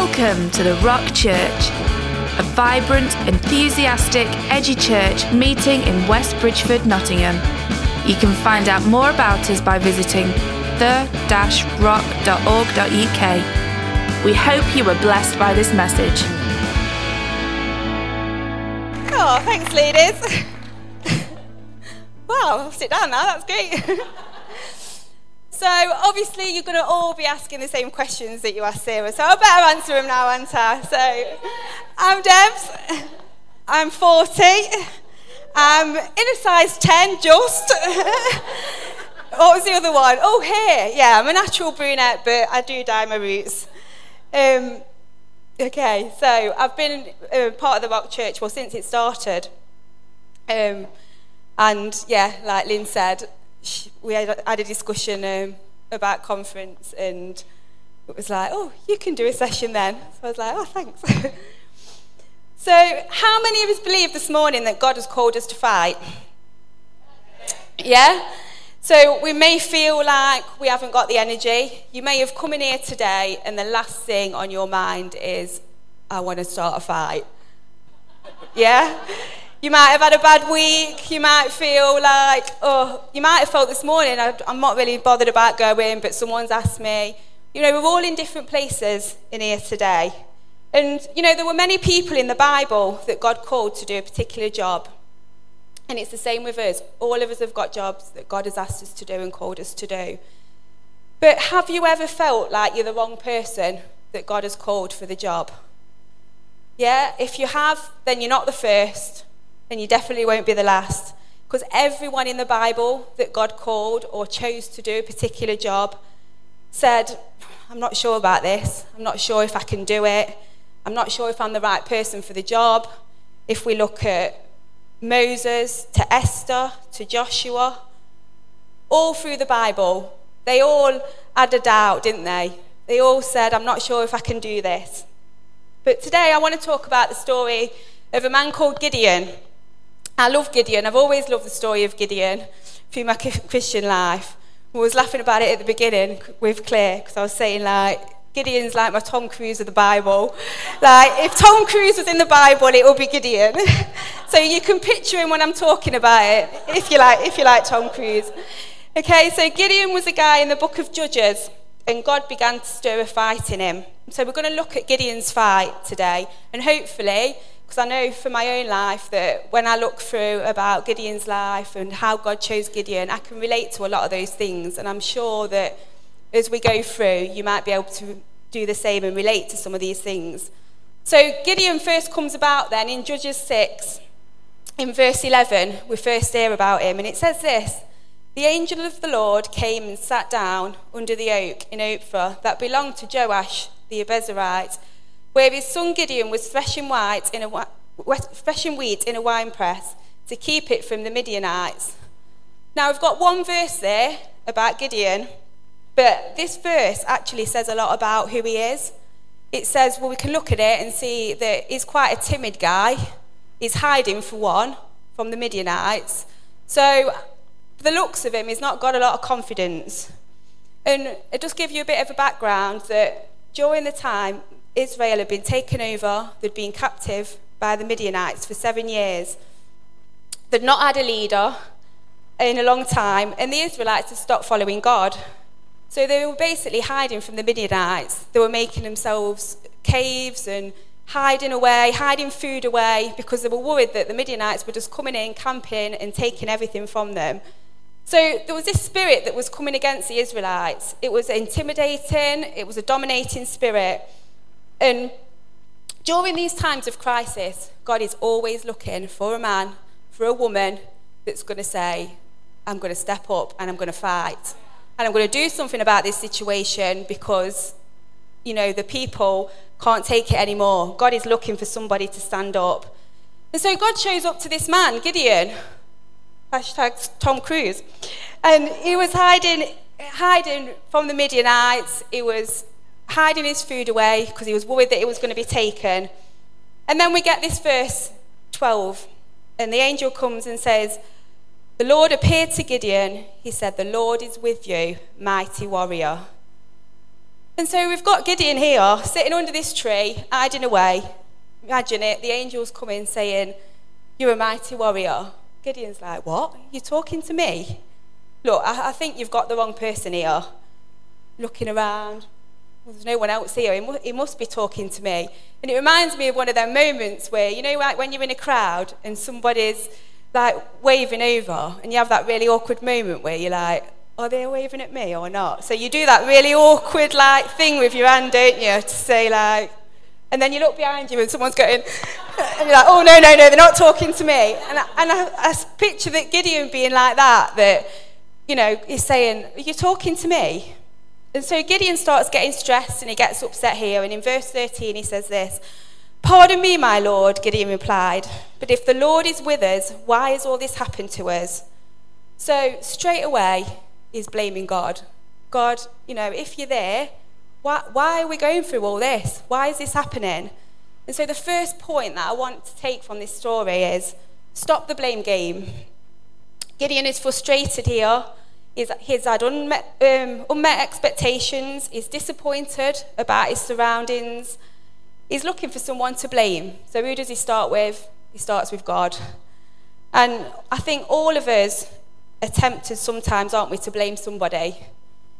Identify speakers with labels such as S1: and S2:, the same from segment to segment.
S1: Welcome to the Rock Church, a vibrant, enthusiastic, edgy church meeting in West Bridgford, Nottingham. You can find out more about us by visiting the-rock.org.uk. We hope you were blessed by this message.
S2: Oh, thanks, ladies. wow, sit down now, that's great. so, obviously, you're going to all be asking the same questions that you asked Sarah, so I better answer them now, aren't I? So, I'm Debs, I'm 40, I'm in a size 10 just. what was the other one? Oh, hair. Yeah, I'm a natural brunette, but I do dye my roots. Um, Okay, so I've been uh, part of the Rock Church well since it started, um, and yeah, like Lynn said, we had, had a discussion um, about conference, and it was like, oh, you can do a session then. So I was like, oh, thanks. so, how many of us believe this morning that God has called us to fight? Yeah. So we may feel like we haven't got the energy. You may have come in here today, and the last thing on your mind is, I want to start a fight. Yeah? You might have had a bad week. You might feel like, oh, you might have felt this morning, I'm not really bothered about going, but someone's asked me. You know, we're all in different places in here today. And, you know, there were many people in the Bible that God called to do a particular job. And it's the same with us. All of us have got jobs that God has asked us to do and called us to do. But have you ever felt like you're the wrong person that God has called for the job? Yeah, if you have, then you're not the first, and you definitely won't be the last. Because everyone in the Bible that God called or chose to do a particular job said, I'm not sure about this. I'm not sure if I can do it. I'm not sure if I'm the right person for the job. If we look at Moses, to Esther, to Joshua, all through the Bible, they all had a doubt, didn't they? They all said, I'm not sure if I can do this. But today I want to talk about the story of a man called Gideon. I love Gideon. I've always loved the story of Gideon through my Christian life. I was laughing about it at the beginning with Claire because I was saying, like, Gideon's like my Tom Cruise of the Bible. Like, if Tom Cruise was in the Bible, it would be Gideon. so you can picture him when I'm talking about it, if you like, if you like Tom Cruise. Okay, so Gideon was a guy in the book of Judges, and God began to stir a fight in him. So we're going to look at Gideon's fight today, and hopefully, because I know for my own life that when I look through about Gideon's life and how God chose Gideon, I can relate to a lot of those things, and I'm sure that as we go through, you might be able to do the same and relate to some of these things. So Gideon first comes about then in Judges 6, in verse 11, we first hear about him, and it says this The angel of the Lord came and sat down under the oak in Ophrah that belonged to Joash the Abiezrite, where his son Gideon was threshing, white in a, threshing wheat in a winepress to keep it from the Midianites. Now, we've got one verse there about Gideon, but this verse actually says a lot about who he is. It says, well, we can look at it and see that he's quite a timid guy. He's hiding, for one, from the Midianites. So, the looks of him, he's not got a lot of confidence. And it does give you a bit of a background that during the time Israel had been taken over, they'd been captive by the Midianites for seven years. They'd not had a leader in a long time, and the Israelites had stopped following God. So they were basically hiding from the Midianites. They were making themselves caves and hiding away, hiding food away, because they were worried that the Midianites were just coming in, camping, and taking everything from them. So there was this spirit that was coming against the Israelites. It was intimidating, it was a dominating spirit. And during these times of crisis, God is always looking for a man, for a woman that's going to say, I'm going to step up and I'm going to fight and I'm going to do something about this situation because, you know, the people can't take it anymore. God is looking for somebody to stand up. And so God shows up to this man, Gideon, hashtag Tom Cruise, and he was hiding, hiding from the Midianites. He was hiding his food away because he was worried that it was going to be taken. And then we get this verse 12, and the angel comes and says, the Lord appeared to Gideon. He said, The Lord is with you, mighty warrior. And so we've got Gideon here, sitting under this tree, hiding away. Imagine it, the angels come in saying, You're a mighty warrior. Gideon's like, What? You're talking to me? Look, I, I think you've got the wrong person here. Looking around, well, there's no one else here. He, mu- he must be talking to me. And it reminds me of one of them moments where, you know, like when you're in a crowd and somebody's like waving over, and you have that really awkward moment where you're like, are they waving at me or not? So you do that really awkward like thing with your hand, don't you, to say like, and then you look behind you and someone's going, and you're like, oh no, no, no, they're not talking to me. And I, and I, I picture that Gideon being like that, that, you know, he's saying, are you talking to me? And so Gideon starts getting stressed and he gets upset here. And in verse 13, he says this Pardon me, my Lord, Gideon replied, but if the Lord is with us, why has all this happened to us? So straight away, he's blaming God. God, you know, if you're there, why, why are we going through all this? Why is this happening? And so the first point that I want to take from this story is stop the blame game. Gideon is frustrated here. He's, he's had unmet, um, unmet expectations. He's disappointed about his surroundings. He's looking for someone to blame. So who does he start with? He starts with God. And I think all of us are tempted sometimes, aren't we, to blame somebody?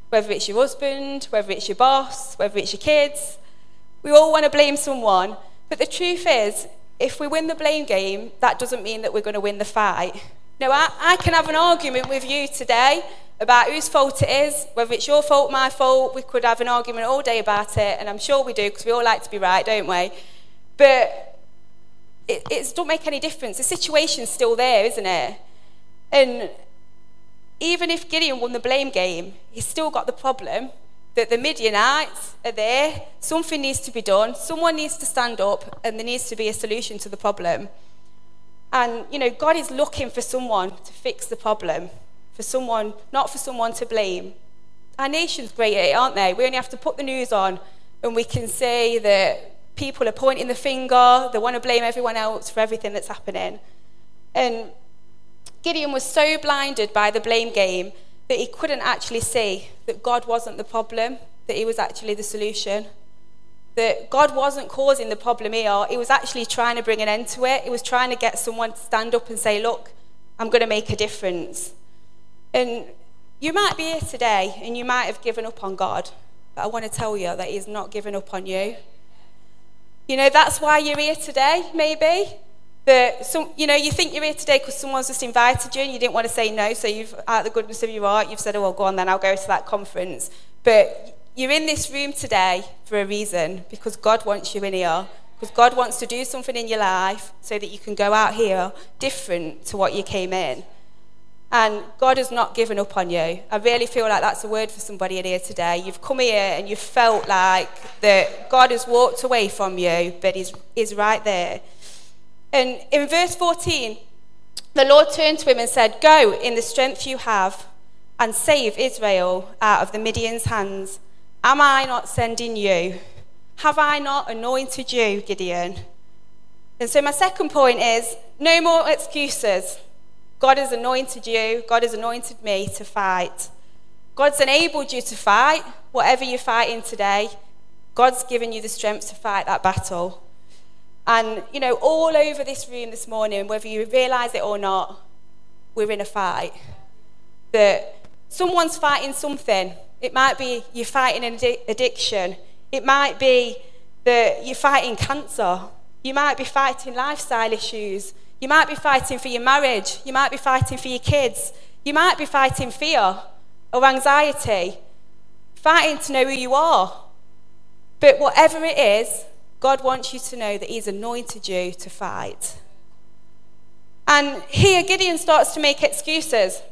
S2: Whether it's your husband, whether it's your boss, whether it's your kids. We all want to blame someone. But the truth is, if we win the blame game, that doesn't mean that we're going to win the fight. No, I, I can have an argument with you today about whose fault it is, whether it's your fault, my fault. We could have an argument all day about it, and I'm sure we do because we all like to be right, don't we? But it it don't make any difference. The situation's still there, isn't it? And even if Gideon won the blame game, he's still got the problem that the Midianites are there. Something needs to be done. Someone needs to stand up, and there needs to be a solution to the problem. And, you know, God is looking for someone to fix the problem, for someone, not for someone to blame. Our nation's great at it, aren't they? We only have to put the news on, and we can say that people are pointing the finger, they want to blame everyone else for everything that's happening. And Gideon was so blinded by the blame game that he couldn't actually see that God wasn't the problem, that he was actually the solution. That God wasn't causing the problem here, he was actually trying to bring an end to it. He was trying to get someone to stand up and say, Look, I'm going to make a difference. And you might be here today and you might have given up on God, but I want to tell you that He's not given up on you. You know, that's why you're here today, maybe. That some, you know, you think you're here today because someone's just invited you and you didn't want to say no, so you've, out of the goodness of your heart, you've said, oh, well, go on then, I'll go to that conference. But you're in this room today for a reason because God wants you in here. Because God wants to do something in your life so that you can go out here different to what you came in. And God has not given up on you. I really feel like that's a word for somebody in here today. You've come here and you've felt like that God has walked away from you, but He's, he's right there. And in verse 14, the Lord turned to him and said, Go in the strength you have and save Israel out of the Midian's hands. Am I not sending you? Have I not anointed you, Gideon? And so, my second point is no more excuses. God has anointed you, God has anointed me to fight. God's enabled you to fight whatever you're fighting today. God's given you the strength to fight that battle. And, you know, all over this room this morning, whether you realize it or not, we're in a fight. That someone's fighting something. It might be you're fighting an addiction. It might be that you're fighting cancer. You might be fighting lifestyle issues. You might be fighting for your marriage. You might be fighting for your kids. You might be fighting fear or anxiety, fighting to know who you are. But whatever it is, God wants you to know that He's anointed you to fight. And here, Gideon starts to make excuses.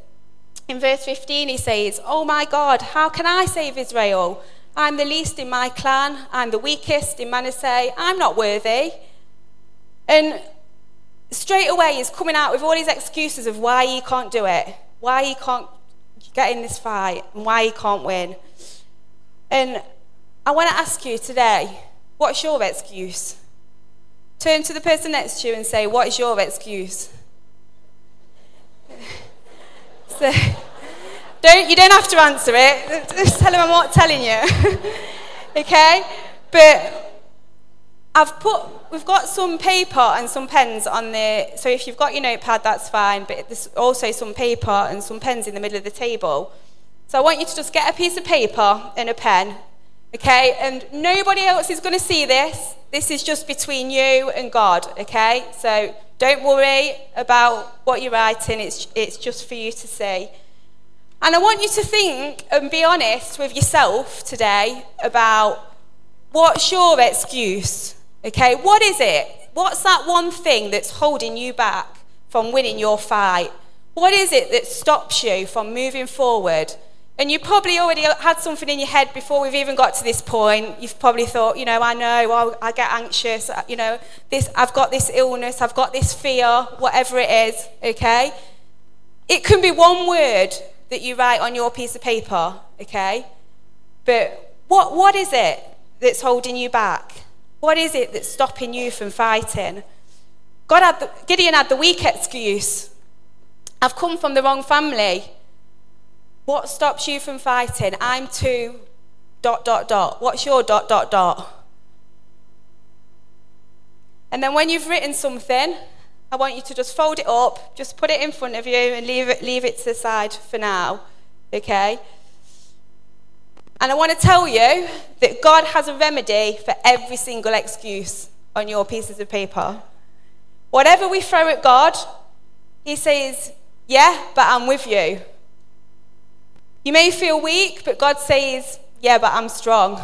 S2: In verse 15, he says, Oh my God, how can I save Israel? I'm the least in my clan. I'm the weakest in Manasseh. I'm not worthy. And straight away, he's coming out with all these excuses of why he can't do it, why he can't get in this fight, and why he can't win. And I want to ask you today What's your excuse? Turn to the person next to you and say, What is your excuse? So, don't, you don't have to answer it. Just tell them I'm not telling you. okay? But I've put, we've got some paper and some pens on the, so if you've got your notepad, that's fine, but there's also some paper and some pens in the middle of the table. So I want you to just get a piece of paper and a pen, okay? And nobody else is going to see this. This is just between you and God, okay? So don't worry about what you're writing, it's, it's just for you to see. And I want you to think and be honest with yourself today about what's your excuse? Okay, what is it? What's that one thing that's holding you back from winning your fight? What is it that stops you from moving forward? And you probably already had something in your head before we've even got to this point. You've probably thought, you know, I know, well, I get anxious, uh, you know, this, I've got this illness, I've got this fear, whatever it is, okay? It can be one word that you write on your piece of paper, okay? But what, what is it that's holding you back? What is it that's stopping you from fighting? God had the, Gideon had the weak excuse. I've come from the wrong family. What stops you from fighting? I'm too dot dot dot. What's your dot dot dot? And then when you've written something, I want you to just fold it up, just put it in front of you and leave it, leave it to the side for now. Okay? And I want to tell you that God has a remedy for every single excuse on your pieces of paper. Whatever we throw at God, He says, Yeah, but I'm with you. You may feel weak, but God says, Yeah, but I'm strong.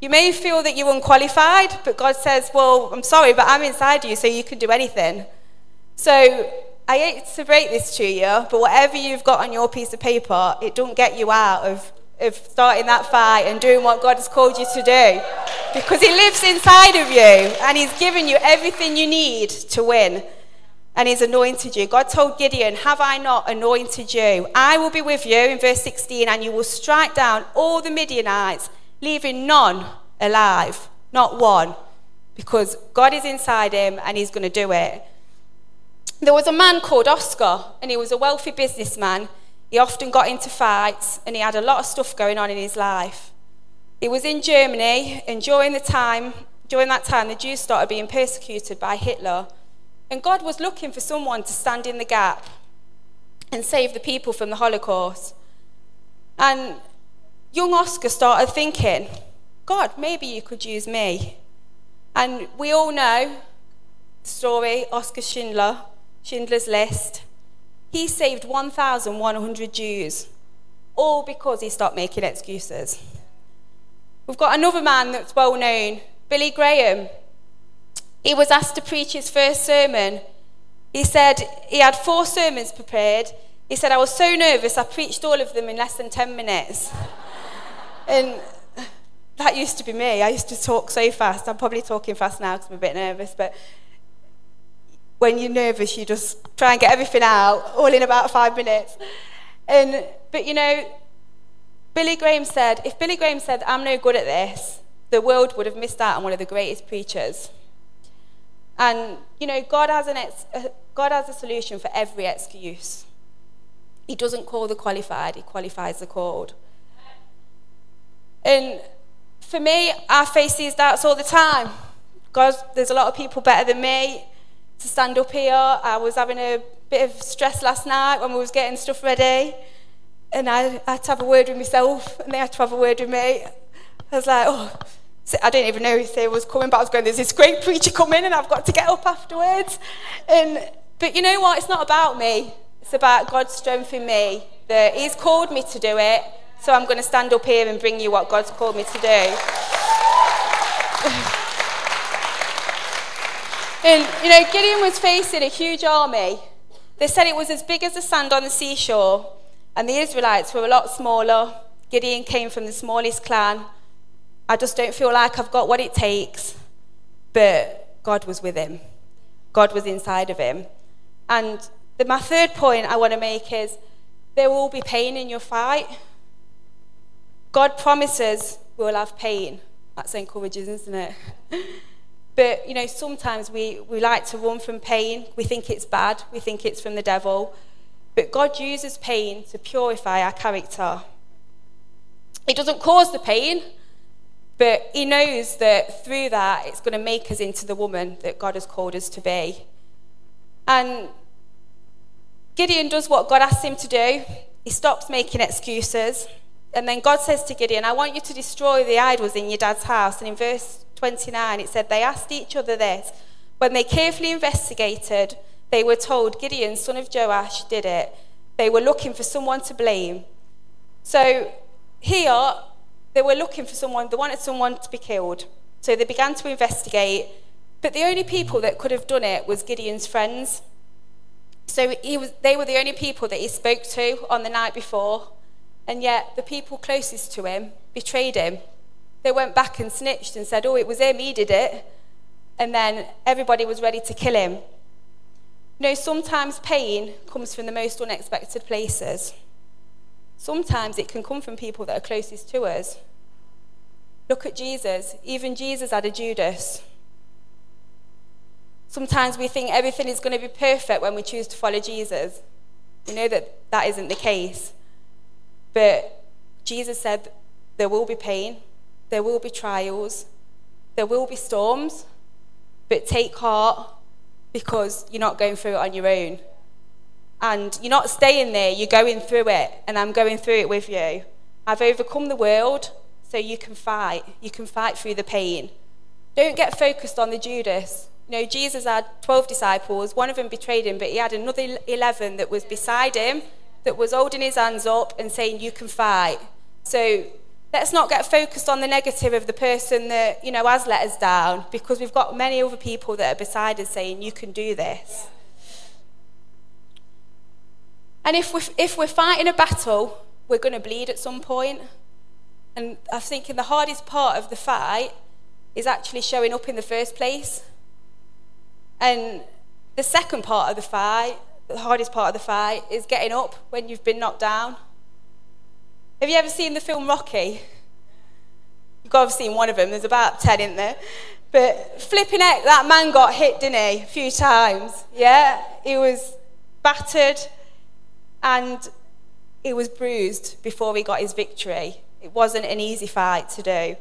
S2: You may feel that you're unqualified, but God says, Well, I'm sorry, but I'm inside you, so you can do anything. So I hate to break this to you, but whatever you've got on your piece of paper, it don't get you out of, of starting that fight and doing what God has called you to do. Because He lives inside of you and He's given you everything you need to win. And He's anointed you. God told Gideon, Have I not anointed you? I will be with you in verse 16, and you will strike down all the Midianites, leaving none alive, not one. Because God is inside him and He's going to do it. There was a man called Oscar, and he was a wealthy businessman. He often got into fights, and he had a lot of stuff going on in his life. He was in Germany, and during the time, during that time, the Jews started being persecuted by Hitler, and God was looking for someone to stand in the gap and save the people from the Holocaust. And young Oscar started thinking, God, maybe you could use me. And we all know the story, Oscar Schindler. Schindler's List, he saved 1,100 Jews, all because he stopped making excuses. We've got another man that's well known, Billy Graham. He was asked to preach his first sermon. He said he had four sermons prepared. He said, I was so nervous, I preached all of them in less than 10 minutes. and that used to be me. I used to talk so fast. I'm probably talking fast now because I'm a bit nervous, but when you're nervous, you just try and get everything out, all in about five minutes. And, but you know, Billy Graham said, if Billy Graham said, I'm no good at this, the world would have missed out on one of the greatest preachers. And, you know, God has, an ex- uh, God has a solution for every excuse. He doesn't call the qualified, He qualifies the called. And for me, I face these doubts all the time. God, there's a lot of people better than me to stand up here. I was having a bit of stress last night when we was getting stuff ready. And I, I had to have a word with myself, and they had to have a word with me. I was like, oh, I didn't even know if they was coming, but I was going, there's this great preacher coming, and I've got to get up afterwards. And, but you know what? It's not about me. It's about God's strength in me, that He's called me to do it. So I'm going to stand up here and bring you what God's called me to do. And, you know, Gideon was facing a huge army. They said it was as big as the sand on the seashore, and the Israelites were a lot smaller. Gideon came from the smallest clan. I just don't feel like I've got what it takes. But God was with him, God was inside of him. And the, my third point I want to make is there will be pain in your fight. God promises we'll have pain. That's encouraging, isn't it? But, you know, sometimes we, we like to run from pain. We think it's bad. We think it's from the devil. But God uses pain to purify our character. It doesn't cause the pain, But he knows that through that, it's going to make us into the woman that God has called us to be. And Gideon does what God asks him to do. He stops making excuses. And then God says to Gideon, I want you to destroy the idols in your dad's house. And in verse 29, it said, They asked each other this. When they carefully investigated, they were told Gideon, son of Joash, did it. They were looking for someone to blame. So here, they were looking for someone, they wanted someone to be killed. So they began to investigate. But the only people that could have done it was Gideon's friends. So was, they were the only people that he spoke to on the night before, and yet the people closest to him betrayed him. They went back and snitched and said, Oh, it was him, he did it. And then everybody was ready to kill him. You know, sometimes pain comes from the most unexpected places. Sometimes it can come from people that are closest to us. Look at Jesus. Even Jesus had a Judas. Sometimes we think everything is going to be perfect when we choose to follow Jesus. We know that that isn't the case. But Jesus said there will be pain, there will be trials, there will be storms, but take heart because you're not going through it on your own. And you're not staying there, you're going through it, and I'm going through it with you. I've overcome the world, so you can fight. You can fight through the pain. Don't get focused on the Judas. You know, Jesus had 12 disciples, one of them betrayed him, but he had another 11 that was beside him, that was holding his hands up and saying, You can fight. So let's not get focused on the negative of the person that, you know, has let us down, because we've got many other people that are beside us saying, You can do this. And if we're, if we're fighting a battle, we're going to bleed at some point. And I think the hardest part of the fight is actually showing up in the first place. And the second part of the fight, the hardest part of the fight, is getting up when you've been knocked down. Have you ever seen the film Rocky? You've got to have seen one of them. There's about 10 in there. But flipping out, that man got hit, didn't he? A few times. Yeah? He was battered and he was bruised before he got his victory. It wasn't an easy fight to do.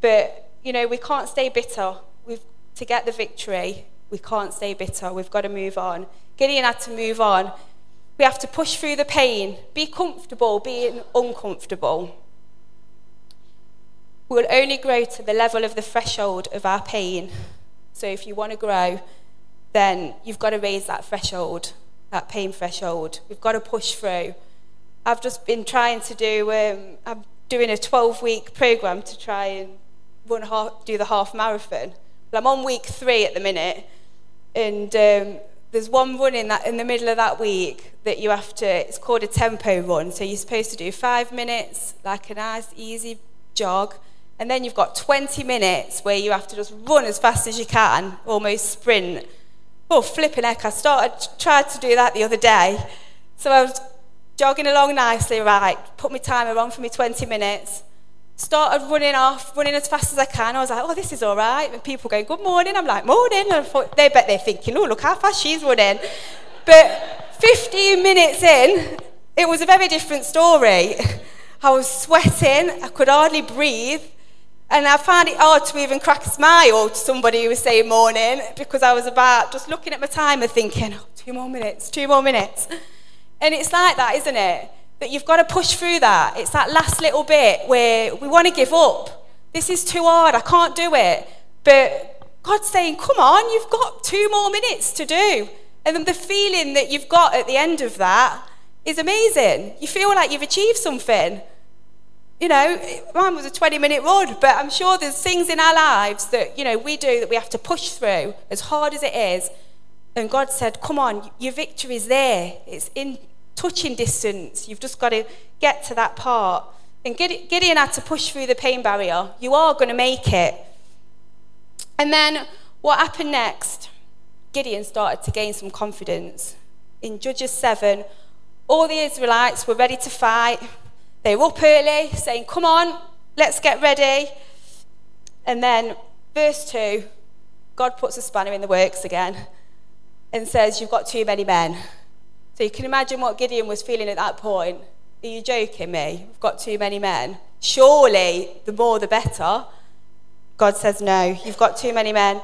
S2: But, you know, we can't stay bitter. We've, to get the victory, we can't stay bitter. We've got to move on. Gideon had to move on. We have to push through the pain, be comfortable being uncomfortable. We'll only grow to the level of the threshold of our pain. So if you want to grow, then you've got to raise that threshold, that pain threshold. We've got to push through. I've just been trying to do, um, I'm doing a 12 week program to try and run half, do the half marathon. Well, I'm on week three at the minute, and um, there's one run in, that, in the middle of that week that you have to, it's called a tempo run. So you're supposed to do five minutes, like a nice, easy jog. And then you've got 20 minutes where you have to just run as fast as you can, almost sprint. Oh, flipping heck, I started, tried to do that the other day. So I was jogging along nicely, right, put my timer on for me 20 minutes started running off, running as fast as I can. I was like, oh, this is all right. And people going, good morning. I'm like, morning. And I thought, they bet they're thinking, oh, look how fast she's running. But 15 minutes in, it was a very different story. I was sweating. I could hardly breathe. And I found it hard to even crack a smile to somebody who was saying morning because I was about just looking at my timer thinking, oh, two more minutes, two more minutes. And it's like that, isn't it? But you've got to push through that. It's that last little bit where we want to give up. This is too hard. I can't do it. But God's saying, come on, you've got two more minutes to do. And then the feeling that you've got at the end of that is amazing. You feel like you've achieved something. You know, mine was a 20 minute run, but I'm sure there's things in our lives that, you know, we do that we have to push through as hard as it is. And God said, come on, your victory is there. It's in touching distance. You've just got to get to that part. And Gideon had to push through the pain barrier. You are going to make it. And then what happened next? Gideon started to gain some confidence. In Judges 7, all the Israelites were ready to fight. They were up early, saying, Come on, let's get ready. And then, verse 2, God puts a spanner in the works again and says, You've got too many men. So you can imagine what Gideon was feeling at that point. Are you joking me? We've got too many men. Surely, the more the better. God says, No, you've got too many men.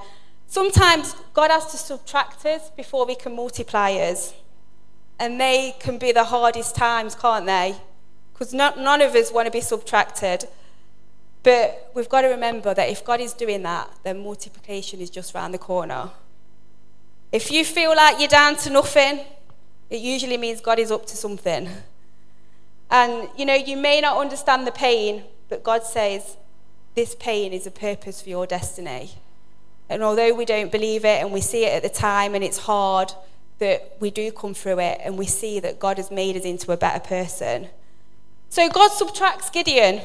S2: Sometimes God has to subtract us before we can multiply us. And they can be the hardest times, can't they? Because none of us want to be subtracted. But we've got to remember that if God is doing that, then multiplication is just round the corner. If you feel like you're down to nothing, it usually means God is up to something. And, you know, you may not understand the pain, but God says, this pain is a purpose for your destiny. And although we don't believe it and we see it at the time and it's hard, that we do come through it and we see that God has made us into a better person. So God subtracts Gideon.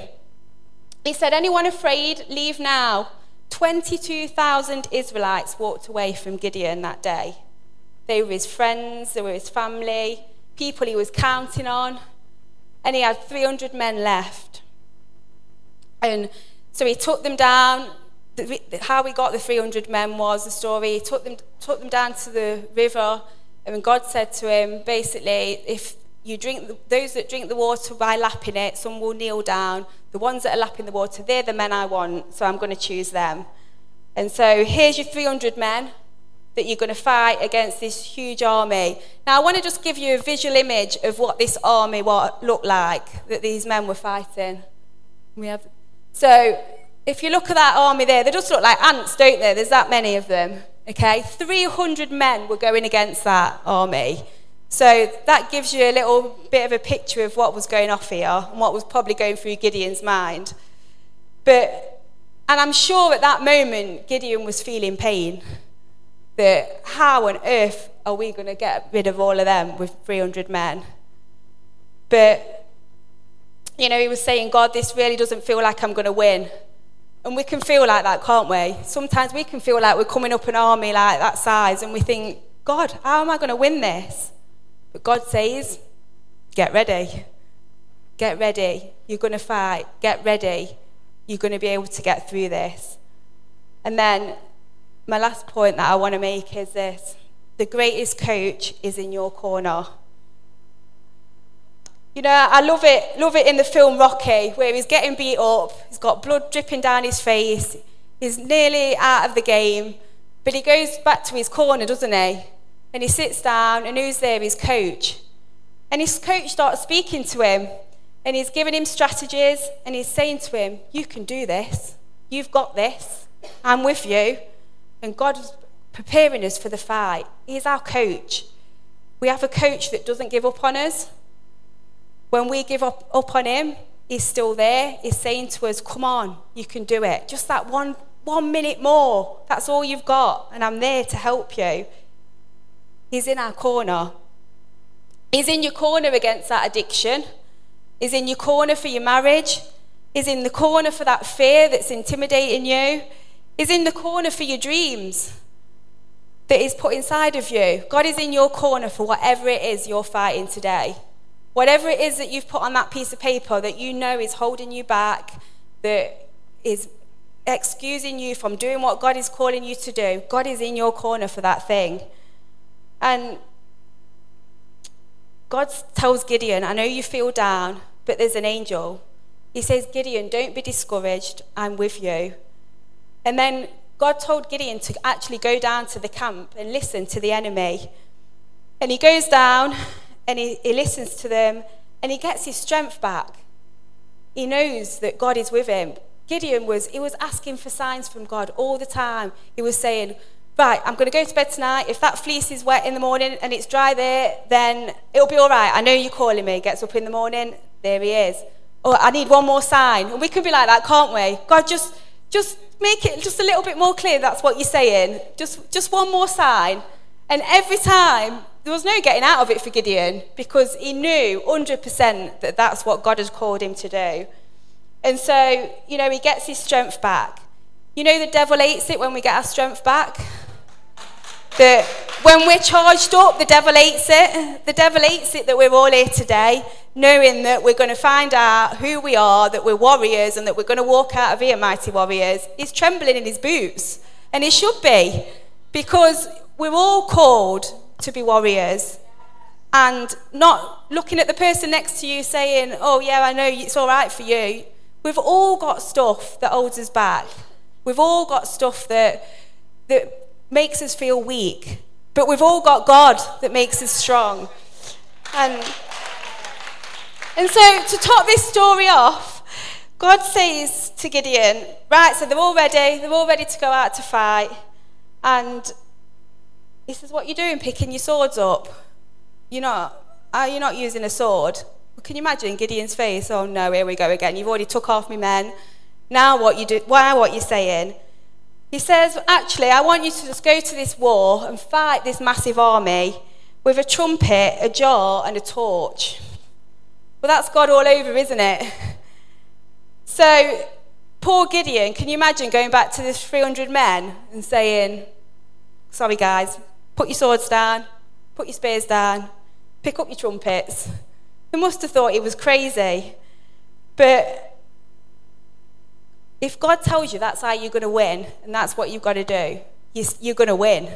S2: He said, Anyone afraid, leave now. 22,000 Israelites walked away from Gideon that day. They were his friends, they were his family, people he was counting on, and he had 300 men left. And so he took them down. how he got the 300 men was the story. He took them, took them down to the river, and God said to him, basically, if you drink the, those that drink the water by lapping it, some will kneel down. The ones that are lapping the water, they're the men I want, so I'm going to choose them. And so here's your 300 men that you're going to fight against this huge army. Now, I want to just give you a visual image of what this army looked like that these men were fighting. We have, so, if you look at that army there, they just look like ants, don't they? There's that many of them. Okay, 300 men were going against that army. So that gives you a little bit of a picture of what was going off here and what was probably going through Gideon's mind. But, and I'm sure at that moment, Gideon was feeling pain. That how on earth are we going to get rid of all of them with 300 men? But, you know, he was saying, God, this really doesn't feel like I'm going to win. And we can feel like that, can't we? Sometimes we can feel like we're coming up an army like that size and we think, God, how am I going to win this? But God says, get ready. Get ready. You're going to fight. Get ready. You're going to be able to get through this. And then my last point that I want to make is this the greatest coach is in your corner. You know, I love it, love it in the film Rocky, where he's getting beat up, he's got blood dripping down his face, he's nearly out of the game, but he goes back to his corner, doesn't he? And he sits down, and who's there? His coach. And his coach starts speaking to him, and he's giving him strategies, and he's saying to him, You can do this. You've got this. I'm with you. And God God's preparing us for the fight. He's our coach. We have a coach that doesn't give up on us. When we give up, up on him, he's still there. He's saying to us, Come on, you can do it. Just that one, one minute more. That's all you've got. And I'm there to help you. He's in our corner. He's in your corner against that addiction. He's in your corner for your marriage. He's in the corner for that fear that's intimidating you. He's in the corner for your dreams that He's put inside of you. God is in your corner for whatever it is you're fighting today. Whatever it is that you've put on that piece of paper that you know is holding you back, that is excusing you from doing what God is calling you to do, God is in your corner for that thing. And God tells Gideon, I know you feel down, but there's an angel. He says, Gideon, don't be discouraged. I'm with you. And then God told Gideon to actually go down to the camp and listen to the enemy. And he goes down and he, he listens to them and he gets his strength back. He knows that God is with him. Gideon was, he was asking for signs from God all the time. He was saying, right, I'm going to go to bed tonight. If that fleece is wet in the morning and it's dry there, then it'll be all right. I know you're calling me. Gets up in the morning, there he is. Oh, I need one more sign. And we can be like that, can't we? God, just, just make it just a little bit more clear that's what you're saying. Just, just one more sign. And every time, there was no getting out of it for Gideon because he knew 100% that that's what God had called him to do. And so, you know, he gets his strength back. You know, the devil hates it when we get our strength back. That when we're charged up, the devil hates it. The devil hates it that we're all here today, knowing that we're going to find out who we are, that we're warriors, and that we're going to walk out of here mighty warriors. He's trembling in his boots, and he should be, because we're all called to be warriors. And not looking at the person next to you saying, Oh, yeah, I know it's all right for you. We've all got stuff that holds us back. We've all got stuff that, that makes us feel weak, but we've all got God that makes us strong. And, and so, to top this story off, God says to Gideon, Right, so they're all ready, they're all ready to go out to fight. And he says, What are you doing, picking your swords up? You're not, are you not using a sword? Well, can you imagine Gideon's face? Oh no, here we go again. You've already took off me men. Now what you do, why what you're saying? He says, Actually, I want you to just go to this war and fight this massive army with a trumpet, a jar, and a torch. Well, that's God all over, isn't it? So, poor Gideon, can you imagine going back to the 300 men and saying, Sorry, guys, put your swords down, put your spears down, pick up your trumpets. They must have thought he was crazy. But if God tells you that's how you're going to win and that's what you've got to do, you're going to win.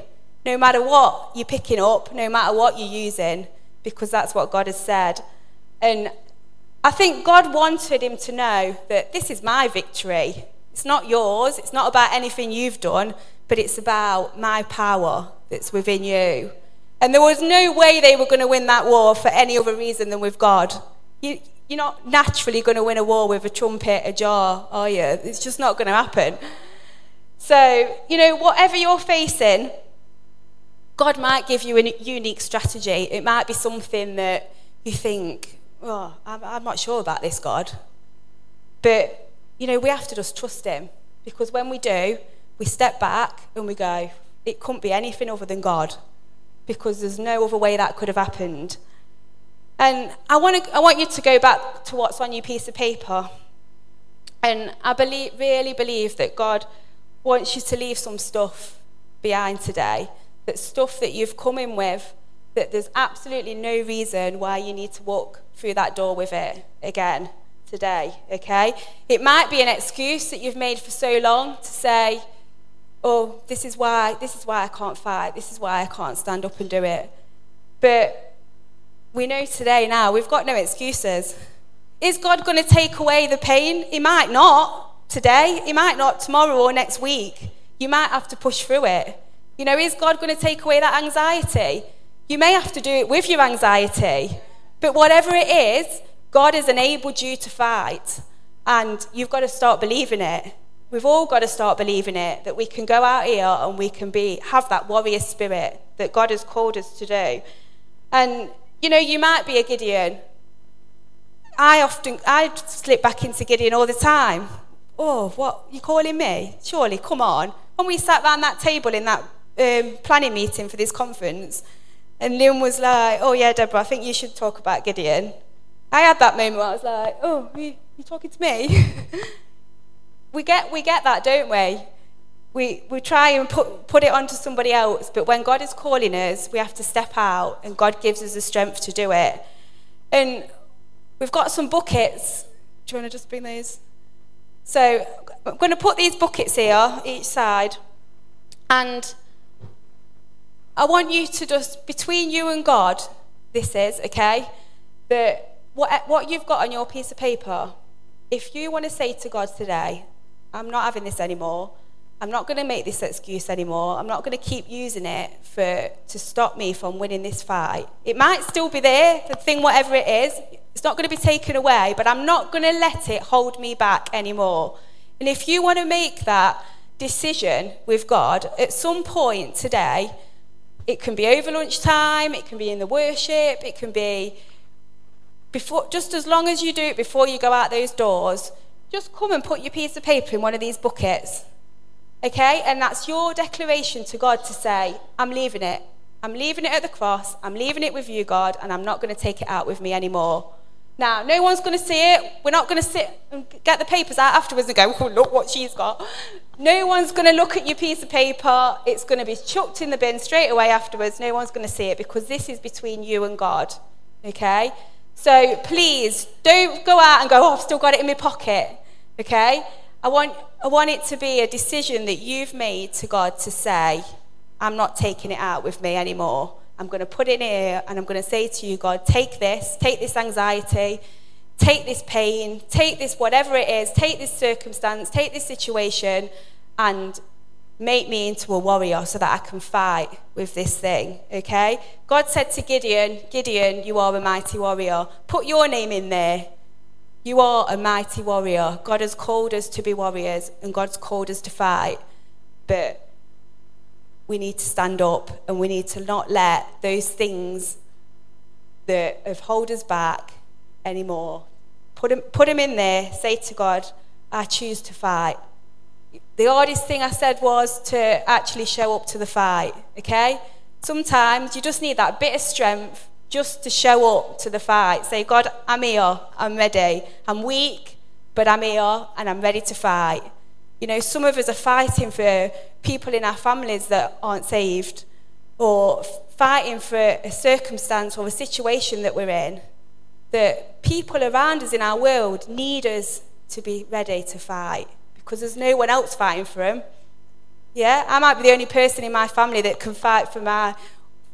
S2: No matter what you're picking up, no matter what you're using, because that's what God has said. And I think God wanted him to know that this is my victory. It's not yours. It's not about anything you've done, but it's about my power that's within you. And there was no way they were going to win that war for any other reason than with God. You're not naturally going to win a war with a trumpet, a jar, are you? It's just not going to happen. So, you know, whatever you're facing, God might give you a unique strategy. It might be something that you think, oh, I'm, I'm not sure about this, God. But, you know, we have to just trust Him. Because when we do, we step back and we go, it couldn't be anything other than God. Because there's no other way that could have happened. And I want, to, I want you to go back to what's on your piece of paper. And I believe, really believe that God wants you to leave some stuff behind today. That stuff that you've come in with, that there's absolutely no reason why you need to walk through that door with it again today, okay? It might be an excuse that you've made for so long to say, oh, this is why, this is why I can't fight, this is why I can't stand up and do it. But we know today now we've got no excuses. Is God going to take away the pain? He might not today, He might not tomorrow or next week. You might have to push through it. You know, is God going to take away that anxiety? You may have to do it with your anxiety. But whatever it is, God has enabled you to fight. And you've got to start believing it. We've all got to start believing it that we can go out here and we can be have that warrior spirit that God has called us to do. And you know, you might be a Gideon. I often I slip back into Gideon all the time. Oh, what you calling me? Surely, come on. When we sat around that table in that um, planning meeting for this conference, and Lynn was like, "Oh yeah, Deborah, I think you should talk about Gideon." I had that moment where I was like, "Oh, you, you talking to me?" we get we get that, don't we? We, we try and put, put it onto somebody else, but when God is calling us, we have to step out, and God gives us the strength to do it. And we've got some buckets. Do you want to just bring those? So I'm going to put these buckets here, each side, and I want you to just, between you and God, this is, okay? That what, what you've got on your piece of paper, if you want to say to God today, I'm not having this anymore, I'm not going to make this excuse anymore. I'm not going to keep using it for, to stop me from winning this fight. It might still be there, the thing, whatever it is. It's not going to be taken away, but I'm not going to let it hold me back anymore. And if you want to make that decision with God, at some point today, it can be over lunchtime, it can be in the worship, it can be before, just as long as you do it before you go out those doors, just come and put your piece of paper in one of these buckets Okay? And that's your declaration to God to say, I'm leaving it. I'm leaving it at the cross. I'm leaving it with you, God, and I'm not going to take it out with me anymore. Now, no one's going to see it. We're not going to sit and get the papers out afterwards and go, oh, look what she's got. No one's going to look at your piece of paper. It's going to be chucked in the bin straight away afterwards. No one's going to see it because this is between you and God. Okay? So please don't go out and go, oh, I've still got it in my pocket. Okay? I want, I want it to be a decision that you've made to God to say, I'm not taking it out with me anymore. I'm going to put it here and I'm going to say to you, God, take this, take this anxiety, take this pain, take this whatever it is, take this circumstance, take this situation, and make me into a warrior so that I can fight with this thing, okay? God said to Gideon, Gideon, you are a mighty warrior. Put your name in there. You are a mighty warrior. God has called us to be warriors and God's called us to fight. But we need to stand up and we need to not let those things that have hold us back anymore. Put them, put them in there. Say to God, I choose to fight. The hardest thing I said was to actually show up to the fight, okay? Sometimes you just need that bit of strength just to show up to the fight. Say, God, I'm here, I'm ready. I'm weak, but I'm here and I'm ready to fight. You know, some of us are fighting for people in our families that aren't saved, or fighting for a circumstance or a situation that we're in. That people around us in our world need us to be ready to fight because there's no one else fighting for them. Yeah, I might be the only person in my family that can fight for my,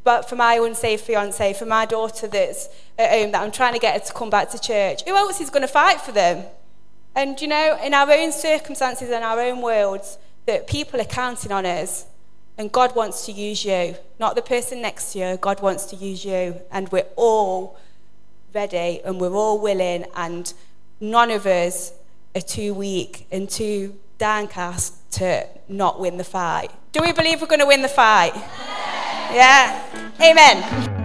S2: but for my unsafe fiance, for my daughter that's at home that I'm trying to get her to come back to church. Who else is going to fight for them? And you know, in our own circumstances and our own worlds, that people are counting on us, and God wants to use you, not the person next to you. God wants to use you, and we're all ready and we're all willing, and none of us are too weak and too downcast to not win the fight. Do we believe we're going to win the fight? Yeah. Amen.